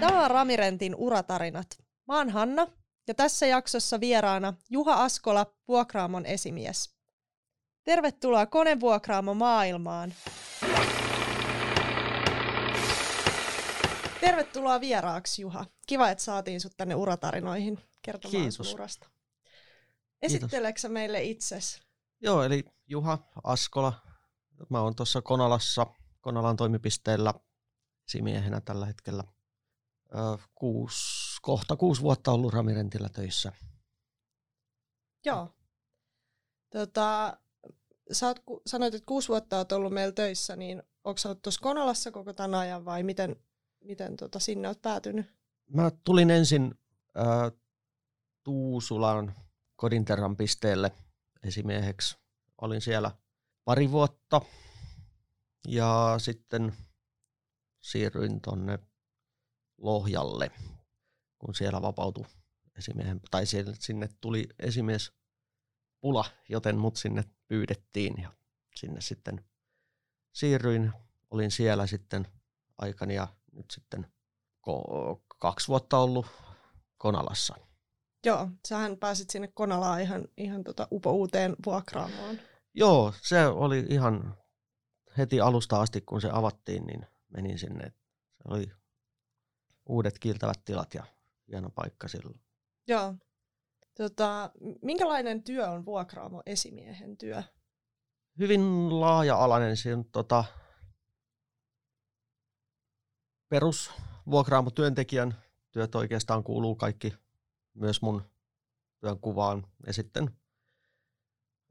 Tämä on Ramirentin uratarinat. Mä oon Hanna ja tässä jaksossa vieraana Juha Askola, vuokraamon esimies. Tervetuloa konevuokraamo maailmaan. Tervetuloa vieraaksi Juha. Kiva, että saatiin sut tänne uratarinoihin kertomaan Kiitos. urasta. Esitteleksä meille itses? Joo, eli Juha Askola. Mä oon tuossa Konalassa, Konalan toimipisteellä esimiehenä tällä hetkellä. Ö, kuusi, kohta kuusi vuotta ollut Ramirentillä töissä. Joo. Tota, sä oot, sanoit, että kuusi vuotta oot ollut meillä töissä, niin onko sä ollut tuossa Konalassa koko tämän ajan vai miten, miten tota, sinne oot päätynyt? Mä tulin ensin ö, Tuusulan Kodinterran pisteelle esimieheksi. Olin siellä pari vuotta ja sitten siirryin tonne Lohjalle, kun siellä vapautui esimiehen, tai sinne tuli esimies pula, joten mut sinne pyydettiin ja sinne sitten siirryin. Olin siellä sitten aikani ja nyt sitten kaksi vuotta ollut Konalassa. Joo, sähän pääsit sinne Konalaan ihan, ihan tota upouuteen vuokraamoon. Joo, se oli ihan heti alusta asti, kun se avattiin, niin menin sinne. Se oli uudet kiiltävät tilat ja hieno paikka silloin. Joo. Tota, minkälainen työ on vuokraamo esimiehen työ? Hyvin laaja-alainen. Siinä tota, perusvuokraamotyöntekijän työt oikeastaan kuuluu kaikki myös mun työnkuvaan. Ja sitten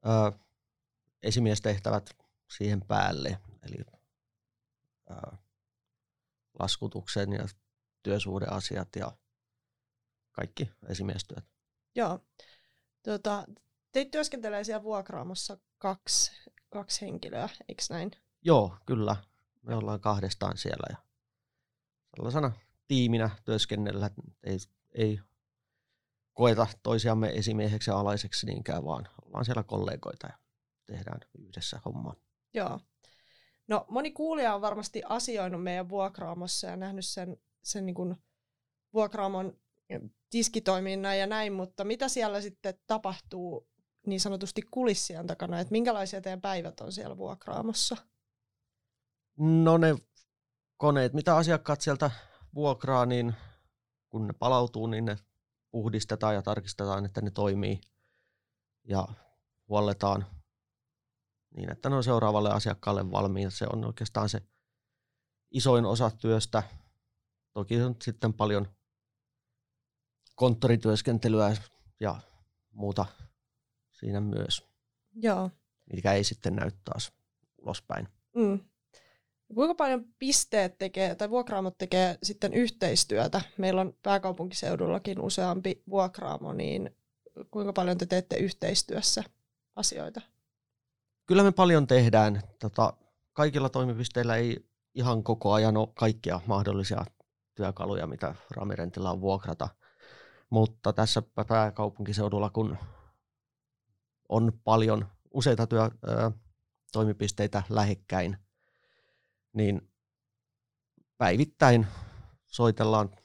ö, esimiestehtävät siihen päälle, eli ö, laskutuksen ja työsuhdeasiat ja kaikki esimiestyöt. Joo. Tota, te työskentelee siellä vuokraamossa kaksi, kaksi henkilöä, eikö näin? Joo, kyllä. Me ollaan kahdestaan siellä ja sellaisena tiiminä työskennellä. Ei, ei koeta toisiamme esimieheksi ja alaiseksi niinkään, vaan ollaan siellä kollegoita ja tehdään yhdessä hommaa. Joo. No moni kuulija on varmasti asioinut meidän vuokraamossa ja nähnyt sen, sen niin kuin vuokraamon tiskitoiminnan ja näin, mutta mitä siellä sitten tapahtuu niin sanotusti kulissien takana, että minkälaisia teidän päivät on siellä vuokraamossa? No ne koneet, mitä asiakkaat sieltä vuokraa, niin kun ne palautuu, niin ne puhdistetaan ja tarkistetaan, että ne toimii ja huolletaan niin, että ne on seuraavalle asiakkaalle valmiina. Se on oikeastaan se isoin osa työstä. Toki on sitten paljon konttorityöskentelyä ja muuta siinä myös, Joo. mikä ei sitten näy taas ulospäin. Mm. Kuinka paljon pisteet tekee, tai vuokraamot tekee sitten yhteistyötä? Meillä on pääkaupunkiseudullakin useampi vuokraamo, niin kuinka paljon te teette yhteistyössä asioita? Kyllä me paljon tehdään. Tota, kaikilla toimipisteillä ei ihan koko ajan ole kaikkia mahdollisia työkaluja, mitä Ramirentilla on vuokrata. Mutta tässä pääkaupunkiseudulla, kun on paljon useita työ, ö, toimipisteitä lähekkäin, niin päivittäin soitellaan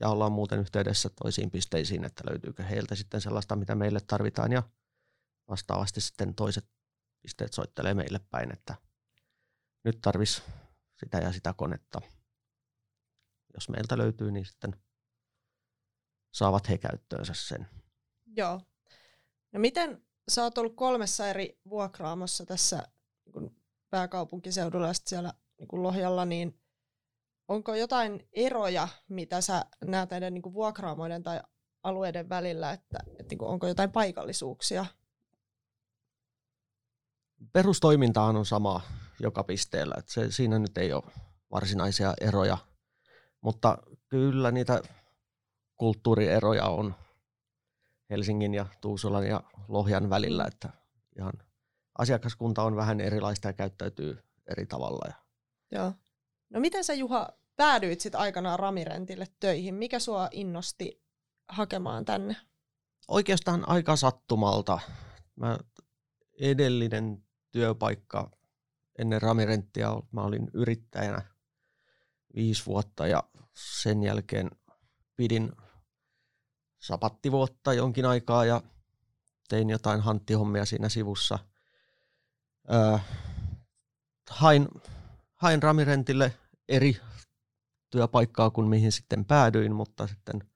ja ollaan muuten yhteydessä toisiin pisteisiin, että löytyykö heiltä sitten sellaista, mitä meille tarvitaan ja vastaavasti sitten toiset pisteet soittelee meille päin, että nyt tarvis sitä ja sitä konetta. Jos meiltä löytyy, niin sitten saavat he käyttöönsä sen. Joo. No miten sä oot ollut kolmessa eri vuokraamossa tässä niin pääkaupunkiseudulla ja siellä niin kun Lohjalla, niin onko jotain eroja, mitä sä näet näiden niin kun vuokraamoiden tai alueiden välillä, että, että niin kun onko jotain paikallisuuksia? Perustoimintahan on sama joka pisteellä, että se, siinä nyt ei ole varsinaisia eroja, mutta kyllä niitä kulttuurieroja on Helsingin ja Tuusulan ja Lohjan välillä, että ihan asiakaskunta on vähän erilaista ja käyttäytyy eri tavalla. Ja Joo. No miten sä Juha päädyit sitten aikanaan Ramirentille töihin? Mikä sua innosti hakemaan tänne? oikeastaan aika sattumalta. Mä edellinen työpaikka ennen ramirenttia, mä olin yrittäjänä viisi vuotta ja sen jälkeen pidin sapattivuotta jonkin aikaa ja tein jotain hanttihommia siinä sivussa. Öö, hain, hain Ramirentille eri työpaikkaa kuin mihin sitten päädyin, mutta sitten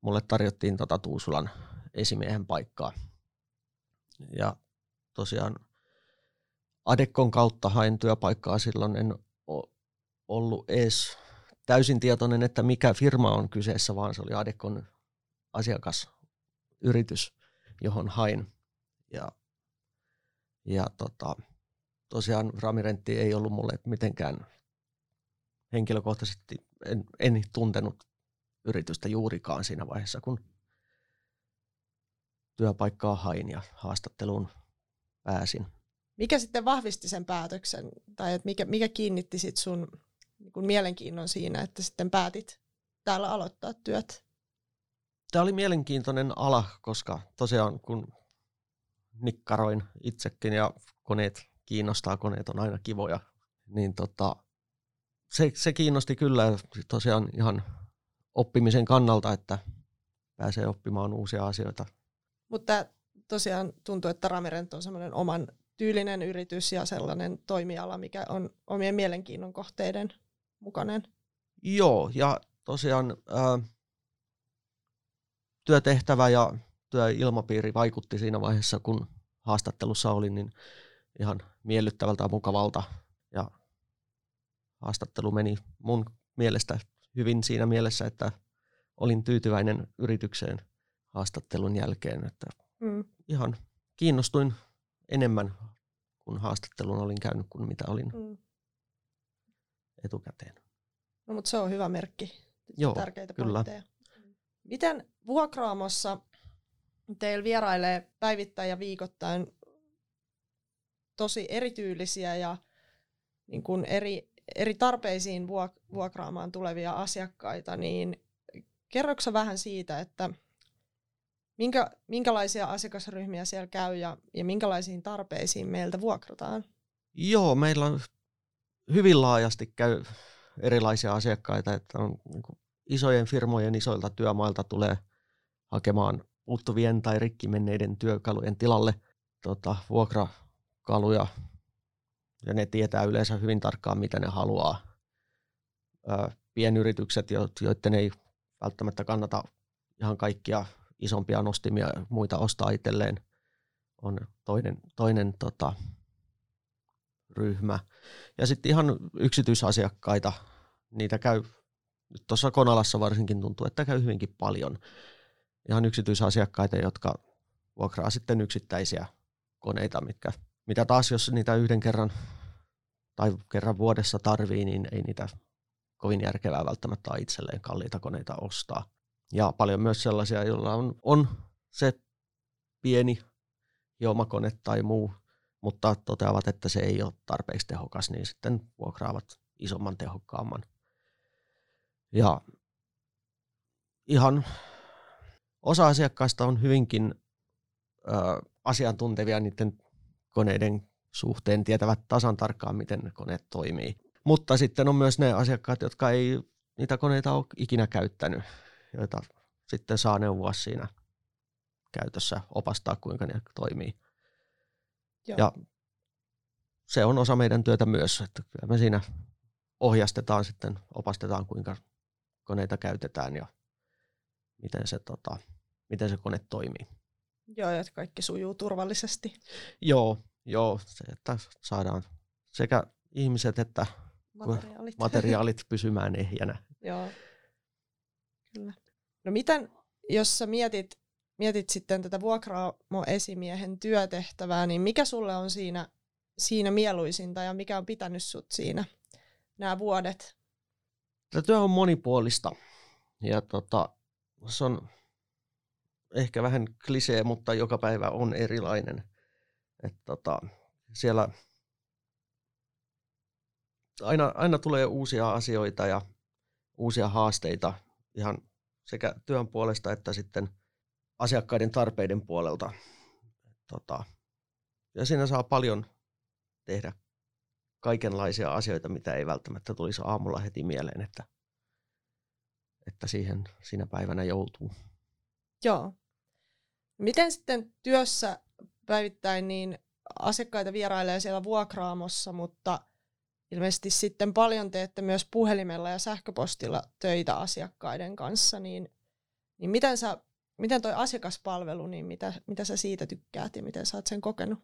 mulle tarjottiin tota Tuusulan esimiehen paikkaa. Ja tosiaan Adekon kautta hain työpaikkaa silloin, en ollut edes täysin tietoinen, että mikä firma on kyseessä, vaan se oli Adekon asiakasyritys, johon hain. Ja, ja tota, tosiaan Ramirentti ei ollut mulle mitenkään henkilökohtaisesti, en, en tuntenut yritystä juurikaan siinä vaiheessa, kun työpaikkaa hain ja haastatteluun pääsin. Mikä sitten vahvisti sen päätöksen, tai että mikä, mikä kiinnitti sit sun niin kuin mielenkiinnon siinä, että sitten päätit täällä aloittaa työt? Tämä oli mielenkiintoinen ala, koska tosiaan kun nikkaroin itsekin ja koneet kiinnostaa, koneet on aina kivoja, niin tota, se, se kiinnosti kyllä tosiaan ihan oppimisen kannalta, että pääsee oppimaan uusia asioita. Mutta tosiaan tuntuu, että Ramirent on semmoinen oman tyylinen yritys ja sellainen toimiala, mikä on omien mielenkiinnon kohteiden mukainen. Joo, ja tosiaan ää, työtehtävä ja työilmapiiri vaikutti siinä vaiheessa, kun haastattelussa olin, niin ihan miellyttävältä ja mukavalta. Ja haastattelu meni mun mielestä hyvin siinä mielessä, että olin tyytyväinen yritykseen haastattelun jälkeen. Että mm. Ihan kiinnostuin enemmän, kun haastattelun olin käynyt, kuin mitä olin mm. etukäteen. No, mutta se on hyvä merkki. Joo, Tärkeitä kyllä. Pointteja. Miten vuokraamossa teillä vierailee päivittäin ja viikoittain tosi erityylisiä ja niin kuin eri, eri tarpeisiin vuok- vuokraamaan tulevia asiakkaita, niin kerroksä vähän siitä, että minkä, minkälaisia asiakasryhmiä siellä käy ja, ja minkälaisiin tarpeisiin meiltä vuokrataan? Joo, meillä on hyvin laajasti käy erilaisia asiakkaita, että on niin isojen firmojen isoilta työmailta tulee hakemaan puuttuvien tai rikki menneiden työkalujen tilalle tota, vuokrakaluja, ja ne tietää yleensä hyvin tarkkaan, mitä ne haluaa. Pienyritykset, joiden ei välttämättä kannata ihan kaikkia isompia nostimia ja muita ostaa itselleen, on toinen, toinen tota, ryhmä. Ja sitten ihan yksityisasiakkaita, niitä käy, nyt tuossa Konalassa varsinkin tuntuu, että käy hyvinkin paljon. Ihan yksityisasiakkaita, jotka vuokraa sitten yksittäisiä koneita, mitkä, mitä taas jos niitä yhden kerran tai kerran vuodessa tarvii, niin ei niitä kovin järkevää välttämättä itselleen kalliita koneita ostaa. Ja paljon myös sellaisia, joilla on, on se pieni hiomakone tai muu mutta toteavat, että se ei ole tarpeeksi tehokas, niin sitten vuokraavat isomman tehokkaamman. Ja ihan osa asiakkaista on hyvinkin ö, asiantuntevia niiden koneiden suhteen, tietävät tasan tarkkaan, miten ne koneet toimii. Mutta sitten on myös ne asiakkaat, jotka ei niitä koneita ole ikinä käyttänyt, joita sitten saa neuvoa siinä käytössä, opastaa kuinka ne toimii. Joo. Ja se on osa meidän työtä myös, että kyllä me siinä ohjastetaan sitten, opastetaan kuinka koneita käytetään ja miten se, tota, miten se kone toimii. Joo, että kaikki sujuu turvallisesti. Joo, joo, se, että saadaan sekä ihmiset että materiaalit, materiaalit pysymään ehjänä. joo, kyllä. No miten, jos sä mietit mietit sitten tätä vuokraamo-esimiehen työtehtävää, niin mikä sulle on siinä, siinä mieluisinta ja mikä on pitänyt sut siinä nämä vuodet? Tämä työ on monipuolista ja tota, se on ehkä vähän klisee, mutta joka päivä on erilainen. Et tota, siellä aina, aina tulee uusia asioita ja uusia haasteita ihan sekä työn puolesta että sitten – asiakkaiden tarpeiden puolelta. Tota, ja siinä saa paljon tehdä kaikenlaisia asioita, mitä ei välttämättä tulisi aamulla heti mieleen, että, että siihen siinä päivänä joutuu. Joo. Miten sitten työssä päivittäin niin asiakkaita vierailee siellä vuokraamossa, mutta ilmeisesti sitten paljon teette myös puhelimella ja sähköpostilla töitä asiakkaiden kanssa, niin, niin miten, sä, miten toi asiakaspalvelu, niin mitä, mitä sä siitä tykkäät ja miten sä oot sen kokenut?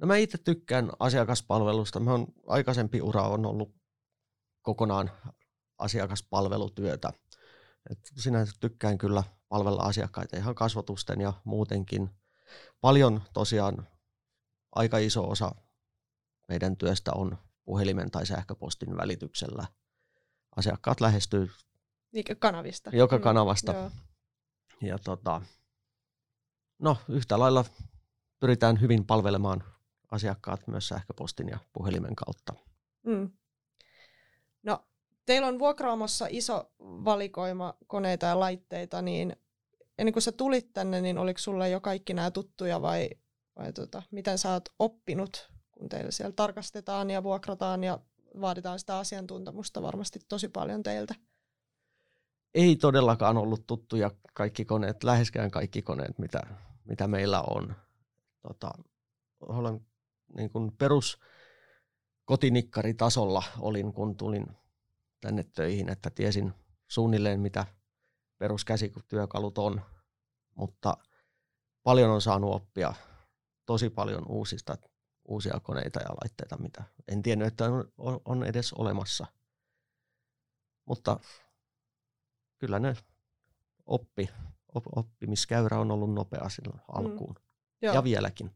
No mä itse tykkään asiakaspalvelusta. Mä on, aikaisempi ura on ollut kokonaan asiakaspalvelutyötä. Et sinänsä tykkään kyllä palvella asiakkaita ihan kasvatusten ja muutenkin. Paljon tosiaan aika iso osa meidän työstä on puhelimen tai sähköpostin välityksellä. Asiakkaat lähestyy kanavista. joka mm, kanavasta. Mm, ja tota, no, yhtä lailla pyritään hyvin palvelemaan asiakkaat myös sähköpostin ja puhelimen kautta. Mm. Teillä on vuokraamossa iso valikoima koneita ja laitteita, niin ennen kuin sä tulit tänne, niin oliko sulle jo kaikki nämä tuttuja vai, vai tota, miten sä oot oppinut, kun teillä siellä tarkastetaan ja vuokrataan ja vaaditaan sitä asiantuntemusta varmasti tosi paljon teiltä? Ei todellakaan ollut tuttuja kaikki koneet, läheskään kaikki koneet, mitä, mitä meillä on. Tota, olen niin kuin perus kotinikkaritasolla olin, kun tulin tänne töihin, että tiesin suunnilleen, mitä peruskäsityökalut on, mutta paljon on saanut oppia tosi paljon uusista, uusia koneita ja laitteita, mitä en tiennyt, että on, on edes olemassa. Mutta kyllä ne oppi, op, oppimiskäyrä on ollut nopea silloin mm. alkuun. Mm. Joo. Ja vieläkin.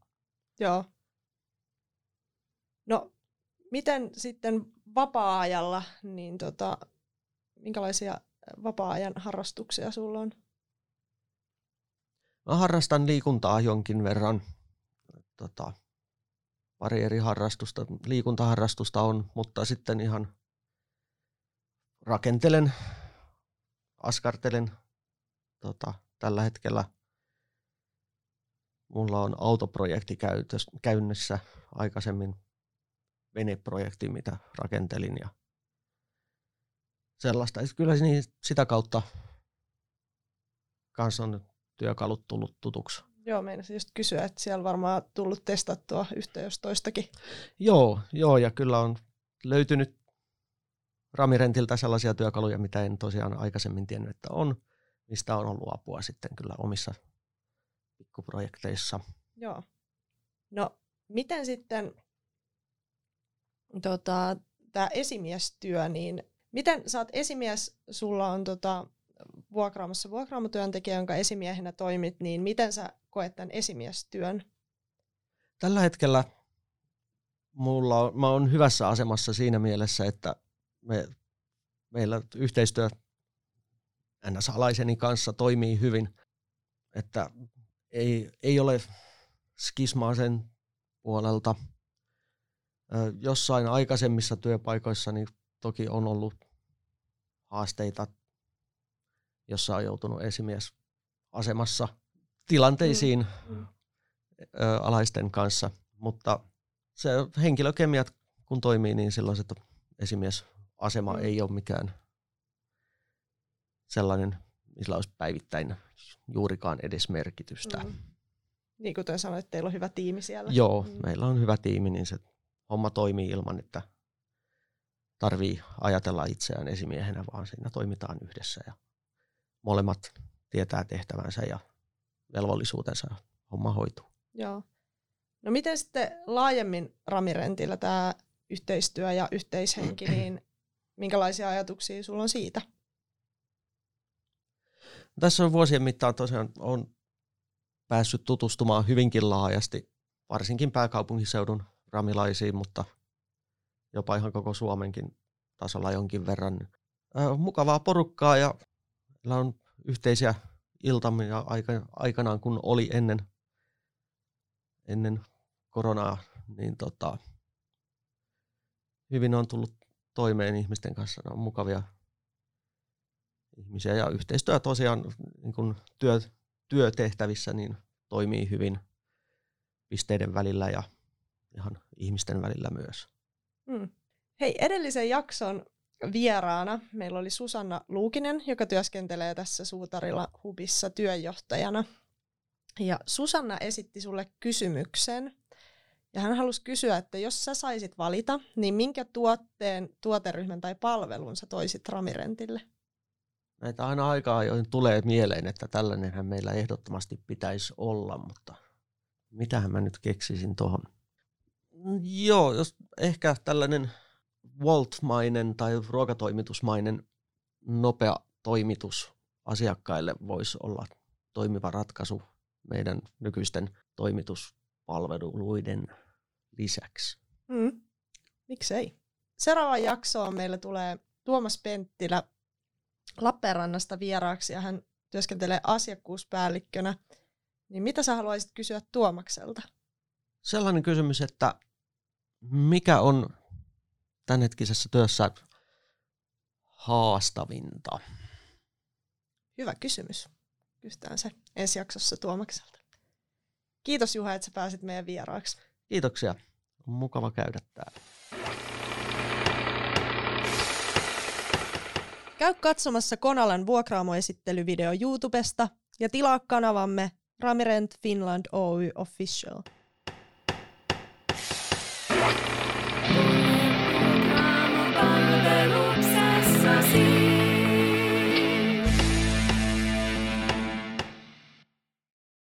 Joo. Miten sitten vapaa-ajalla, niin tota, minkälaisia vapaa-ajan harrastuksia sulla on? Mä harrastan liikuntaa jonkin verran. Tota, pari eri harrastusta, liikuntaharrastusta on, mutta sitten ihan rakentelen, askartelen tota, tällä hetkellä. Mulla on autoprojekti käynnissä aikaisemmin veneprojekti, mitä rakentelin ja sellaista. Et kyllä niin sitä kautta kanssa on työkalut tullut tutuksi. Joo, meinasin just kysyä, että siellä varmaan tullut testattua yhtä jos toistakin. Joo, joo, ja kyllä on löytynyt Ramirentiltä sellaisia työkaluja, mitä en tosiaan aikaisemmin tiennyt, että on, mistä on ollut apua sitten kyllä omissa pikkuprojekteissa. Joo. No, miten sitten tota, tämä esimiestyö, niin miten sä oot esimies, sulla on tota, vuokraamassa vuokraamotyöntekijä, jonka esimiehenä toimit, niin miten sä koet tämän esimiestyön? Tällä hetkellä mulla on, mä oon hyvässä asemassa siinä mielessä, että me, meillä yhteistyö NS-alaiseni kanssa toimii hyvin, että ei, ei ole skismaa sen puolelta – Jossain aikaisemmissa työpaikoissa niin toki on ollut haasteita, jossa on joutunut esimies asemassa tilanteisiin mm. mm. alaisten kanssa, mutta se henkilökemiat kun toimii, niin silloin se esimiesasema mm. ei ole mikään sellainen, millä olisi päivittäin juurikaan edes merkitystä. Mm. Niin kuin sanoit, että teillä on hyvä tiimi siellä. Joo, mm. meillä on hyvä tiimi, niin se homma toimii ilman, että tarvii ajatella itseään esimiehenä, vaan siinä toimitaan yhdessä ja molemmat tietää tehtävänsä ja velvollisuutensa ja homma hoituu. Joo. No miten sitten laajemmin Ramirentillä tämä yhteistyö ja yhteishenki, niin minkälaisia ajatuksia sulla on siitä? Tässä on vuosien mittaan tosiaan on päässyt tutustumaan hyvinkin laajasti, varsinkin pääkaupunkiseudun ramilaisiin, mutta jopa ihan koko Suomenkin tasolla jonkin verran. mukavaa porukkaa ja meillä on yhteisiä iltamia aikanaan, kun oli ennen, ennen koronaa, niin tota, hyvin on tullut toimeen ihmisten kanssa. Ne on mukavia ihmisiä ja yhteistyö tosiaan niin kun työ, työtehtävissä niin toimii hyvin. pisteiden välillä ja ihan ihmisten välillä myös. Mm. Hei, edellisen jakson vieraana meillä oli Susanna Luukinen, joka työskentelee tässä Suutarilla Hubissa työjohtajana. Ja Susanna esitti sulle kysymyksen, ja hän halusi kysyä, että jos sä saisit valita, niin minkä tuotteen, tuoteryhmän tai palvelun sä toisit Ramirentille? Näitä aina aikaa ajoin tulee mieleen, että tällainenhän meillä ehdottomasti pitäisi olla, mutta mitähän mä nyt keksisin tuohon? Joo, jos ehkä tällainen Walt-mainen tai ruokatoimitusmainen nopea toimitus asiakkaille voisi olla toimiva ratkaisu meidän nykyisten toimituspalveluiden lisäksi. Mm. Miksei? Seuraava jaksoon meille tulee Tuomas Penttilä Lappeenrannasta vieraaksi ja hän työskentelee asiakkuuspäällikkönä. Niin mitä sä haluaisit kysyä Tuomakselta? Sellainen kysymys, että mikä on tämänhetkisessä työssä haastavinta? Hyvä kysymys. Kysytään se ensi jaksossa Tuomakselta. Kiitos Juha, että sä pääsit meidän vieraaksi. Kiitoksia. On mukava käydä täällä. Käy katsomassa Konalan vuokraamoesittelyvideo YouTubesta ja tilaa kanavamme Ramirent Finland Oy Official.